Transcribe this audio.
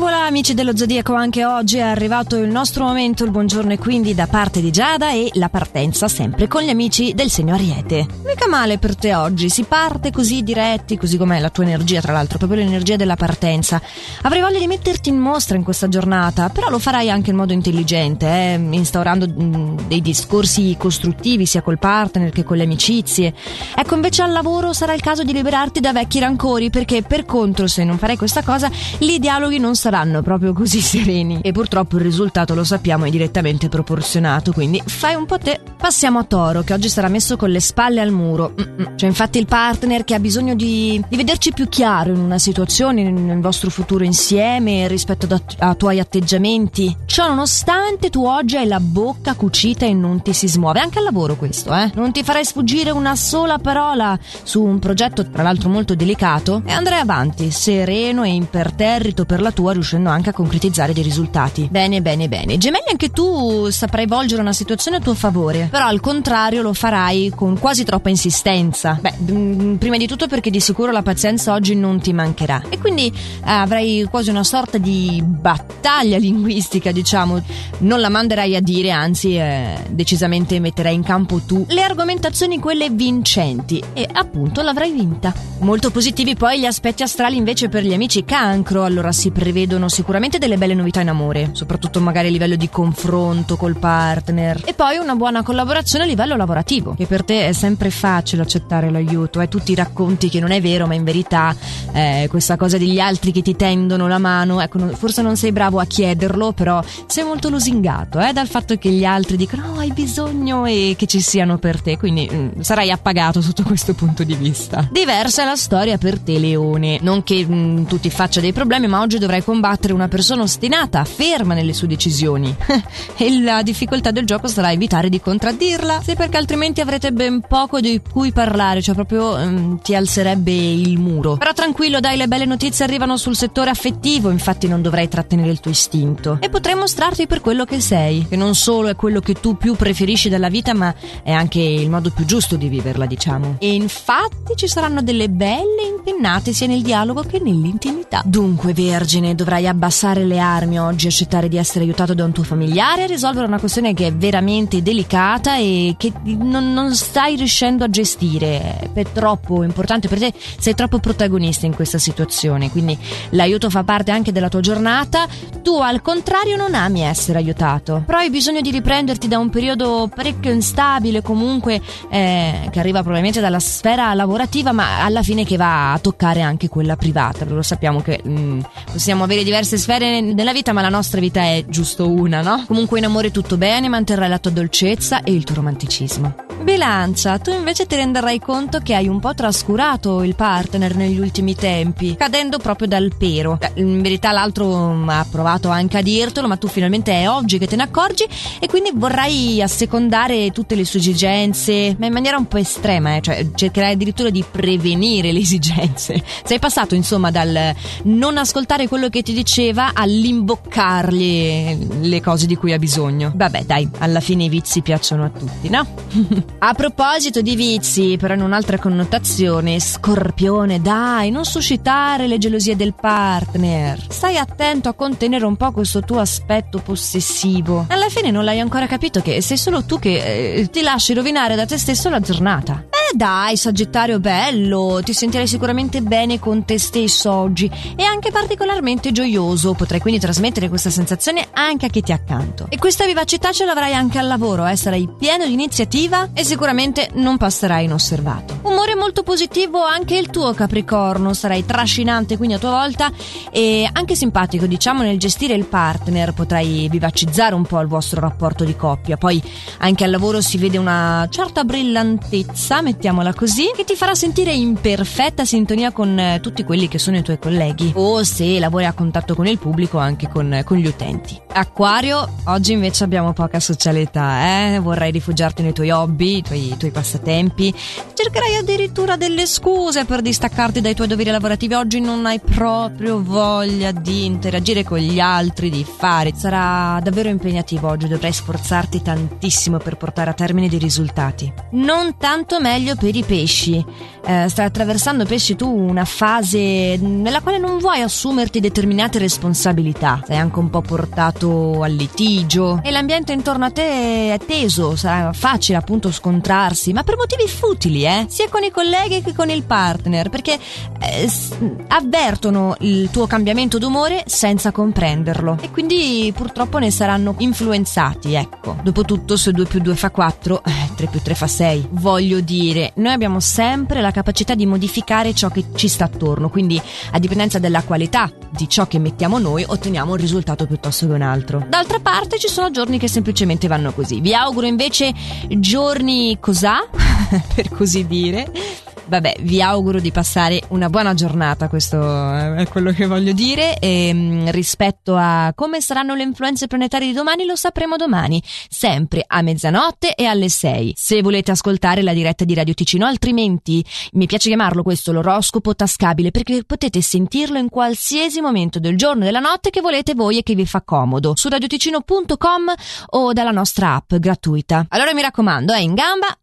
voilà amici dello Zodiaco, anche oggi è arrivato il nostro momento, il buongiorno e quindi da parte di Giada e la partenza sempre con gli amici del segno Ariete. Mica male per te oggi, si parte così diretti, così com'è la tua energia tra l'altro, proprio l'energia della partenza. Avrei voglia di metterti in mostra in questa giornata, però lo farai anche in modo intelligente, eh? instaurando mh, mm, dei discorsi costruttivi sia col partner che con le amicizie. Ecco invece al lavoro sarà il caso di liberarti da vecchi rancori perché per contro se non farei questa cosa i dialoghi non saranno saranno proprio così sereni. E purtroppo il risultato lo sappiamo è direttamente proporzionato, quindi fai un po' te. Passiamo a Toro, che oggi sarà messo con le spalle al muro. C'è infatti il partner che ha bisogno di, di vederci più chiaro in una situazione, nel vostro futuro insieme, rispetto ai tuoi atteggiamenti. Ciò nonostante tu oggi hai la bocca cucita e non ti si smuove. Anche al lavoro questo, eh? Non ti farai sfuggire una sola parola su un progetto, tra l'altro molto delicato, e andrai avanti, sereno e imperterrito per la tua riuscendo anche a concretizzare dei risultati. Bene, bene, bene. Gemelli, anche tu saprai volgere una situazione a tuo favore, però al contrario lo farai con quasi troppa insistenza. Beh, mm, prima di tutto perché di sicuro la pazienza oggi non ti mancherà e quindi eh, avrai quasi una sorta di battaglia linguistica, diciamo. Non la manderai a dire, anzi, eh, decisamente metterai in campo tu le argomentazioni quelle vincenti e appunto l'avrai vinta. Molto positivi poi gli aspetti astrali invece per gli amici cancro, allora si prevede vedono sicuramente delle belle novità in amore, soprattutto magari a livello di confronto col partner. E poi una buona collaborazione a livello lavorativo, che per te è sempre facile accettare l'aiuto. Eh? tutti racconti che non è vero, ma in verità eh, questa cosa degli altri che ti tendono la mano, ecco, forse non sei bravo a chiederlo, però sei molto lusingato eh, dal fatto che gli altri dicono oh, hai bisogno e che ci siano per te, quindi mh, mm, sarai appagato sotto questo punto di vista. Diversa è la storia per te, Leone. Non che mh, mm, tu ti faccia dei problemi, ma oggi dovrai combattere una persona ostinata, ferma nelle sue decisioni. e la difficoltà del gioco sarà evitare di contraddirla, sì perché altrimenti avrete ben poco di cui parlare, cioè proprio um, ti alzerebbe il muro. Però tranquillo, dai, le belle notizie arrivano sul settore affettivo, infatti non dovrai trattenere il tuo istinto. E potrai mostrarti per quello che sei, che non solo è quello che tu più preferisci della vita, ma è anche il modo più giusto di viverla, diciamo. E infatti ci saranno delle belle impennate sia nel dialogo che nell'intimità. Dunque, Vergine, dovrai abbassare le armi oggi, accettare di essere aiutato da un tuo familiare, risolvere una questione che è veramente delicata e che non, non stai riuscendo a gestire. È troppo importante per te, sei troppo protagonista in questa situazione, quindi l'aiuto fa parte anche della tua giornata. Tu al contrario non ami essere aiutato, però hai bisogno di riprenderti da un periodo parecchio instabile comunque eh, che arriva probabilmente dalla sfera lavorativa ma alla fine che va a toccare anche quella privata. Lo sappiamo che mm, possiamo avere diverse sfere nella vita, ma la nostra vita è giusto una, no? Comunque in amore tutto bene, manterrai la tua dolcezza e il tuo romanticismo. Bilancia, tu invece ti renderai conto che hai un po' trascurato il partner negli ultimi tempi, cadendo proprio dal pero. In verità l'altro mm, ha provato anche a dirtelo, ma tu finalmente è oggi che te ne accorgi e quindi vorrai assecondare tutte le sue esigenze, ma in maniera un po' estrema, eh? cioè cercherai addirittura di prevenire le esigenze. Sei passato insomma dal non ascoltare quello che ti diceva all'imboccargli le cose di cui ha bisogno. Vabbè dai, alla fine i vizi piacciono a tutti, no? A proposito di vizi, però in un'altra connotazione, Scorpione, dai, non suscitare le gelosie del partner. Stai attento a contenere un po' questo tuo aspetto possessivo. Alla fine non l'hai ancora capito che sei solo tu che eh, ti lasci rovinare da te stesso la giornata. Eh dai, Sagittario bello, ti sentirai sicuramente bene con te stesso oggi e anche particolarmente gioioso. Potrai quindi trasmettere questa sensazione anche a chi ti è accanto. E questa vivacità ce l'avrai anche al lavoro, eh? sarai pieno di iniziativa e sicuramente non passerai inosservato. Umore molto positivo anche il tuo Capricorno, sarai trascinante quindi a tua volta e anche simpatico diciamo nel gestire il partner, potrai vivacizzare un po' il vostro rapporto di coppia. Poi anche al lavoro si vede una certa brillantezza, mettiamola così, che ti farà sentire in perfetta sintonia con eh, tutti quelli che sono i tuoi colleghi o se lavori a contatto con il pubblico anche con, con gli utenti. Acquario, oggi invece abbiamo poca socialità, eh? vorrai rifugiarti nei tuoi hobby, i tuoi, tuoi passatempi, cercherai addirittura delle scuse per distaccarti dai tuoi doveri lavorativi, oggi non hai proprio voglia di interagire con gli altri, di fare, sarà davvero impegnativo oggi, dovrai sforzarti tantissimo per portare a termine dei risultati. Non tanto meglio consiglio per i pesci. Eh, stai attraversando pesci tu una fase nella quale non vuoi assumerti determinate responsabilità. Sei anche un po' portato al litigio e l'ambiente intorno a te è teso, sarà facile appunto scontrarsi, ma per motivi futili, eh? Sia con i colleghi che con il partner, perché eh, avvertono il tuo cambiamento d'umore senza comprenderlo e quindi purtroppo ne saranno influenzati, ecco. Dopotutto se 2 più 2 fa 4, eh, 3 più 3 fa 6. Voglio dire, noi abbiamo sempre la capacità di modificare ciò che ci sta attorno, quindi a dipendenza della qualità di ciò che mettiamo noi otteniamo un risultato piuttosto che un altro. D'altra parte ci sono giorni che semplicemente vanno così. Vi auguro invece giorni cos'ha, per così dire Vabbè, vi auguro di passare una buona giornata, questo è quello che voglio dire. E, ehm, rispetto a come saranno le influenze planetarie di domani, lo sapremo domani, sempre a mezzanotte e alle 6. Se volete ascoltare la diretta di Radio Ticino, altrimenti mi piace chiamarlo questo l'oroscopo tascabile perché potete sentirlo in qualsiasi momento del giorno e della notte che volete voi e che vi fa comodo su radioticino.com o dalla nostra app gratuita. Allora mi raccomando, è in gamba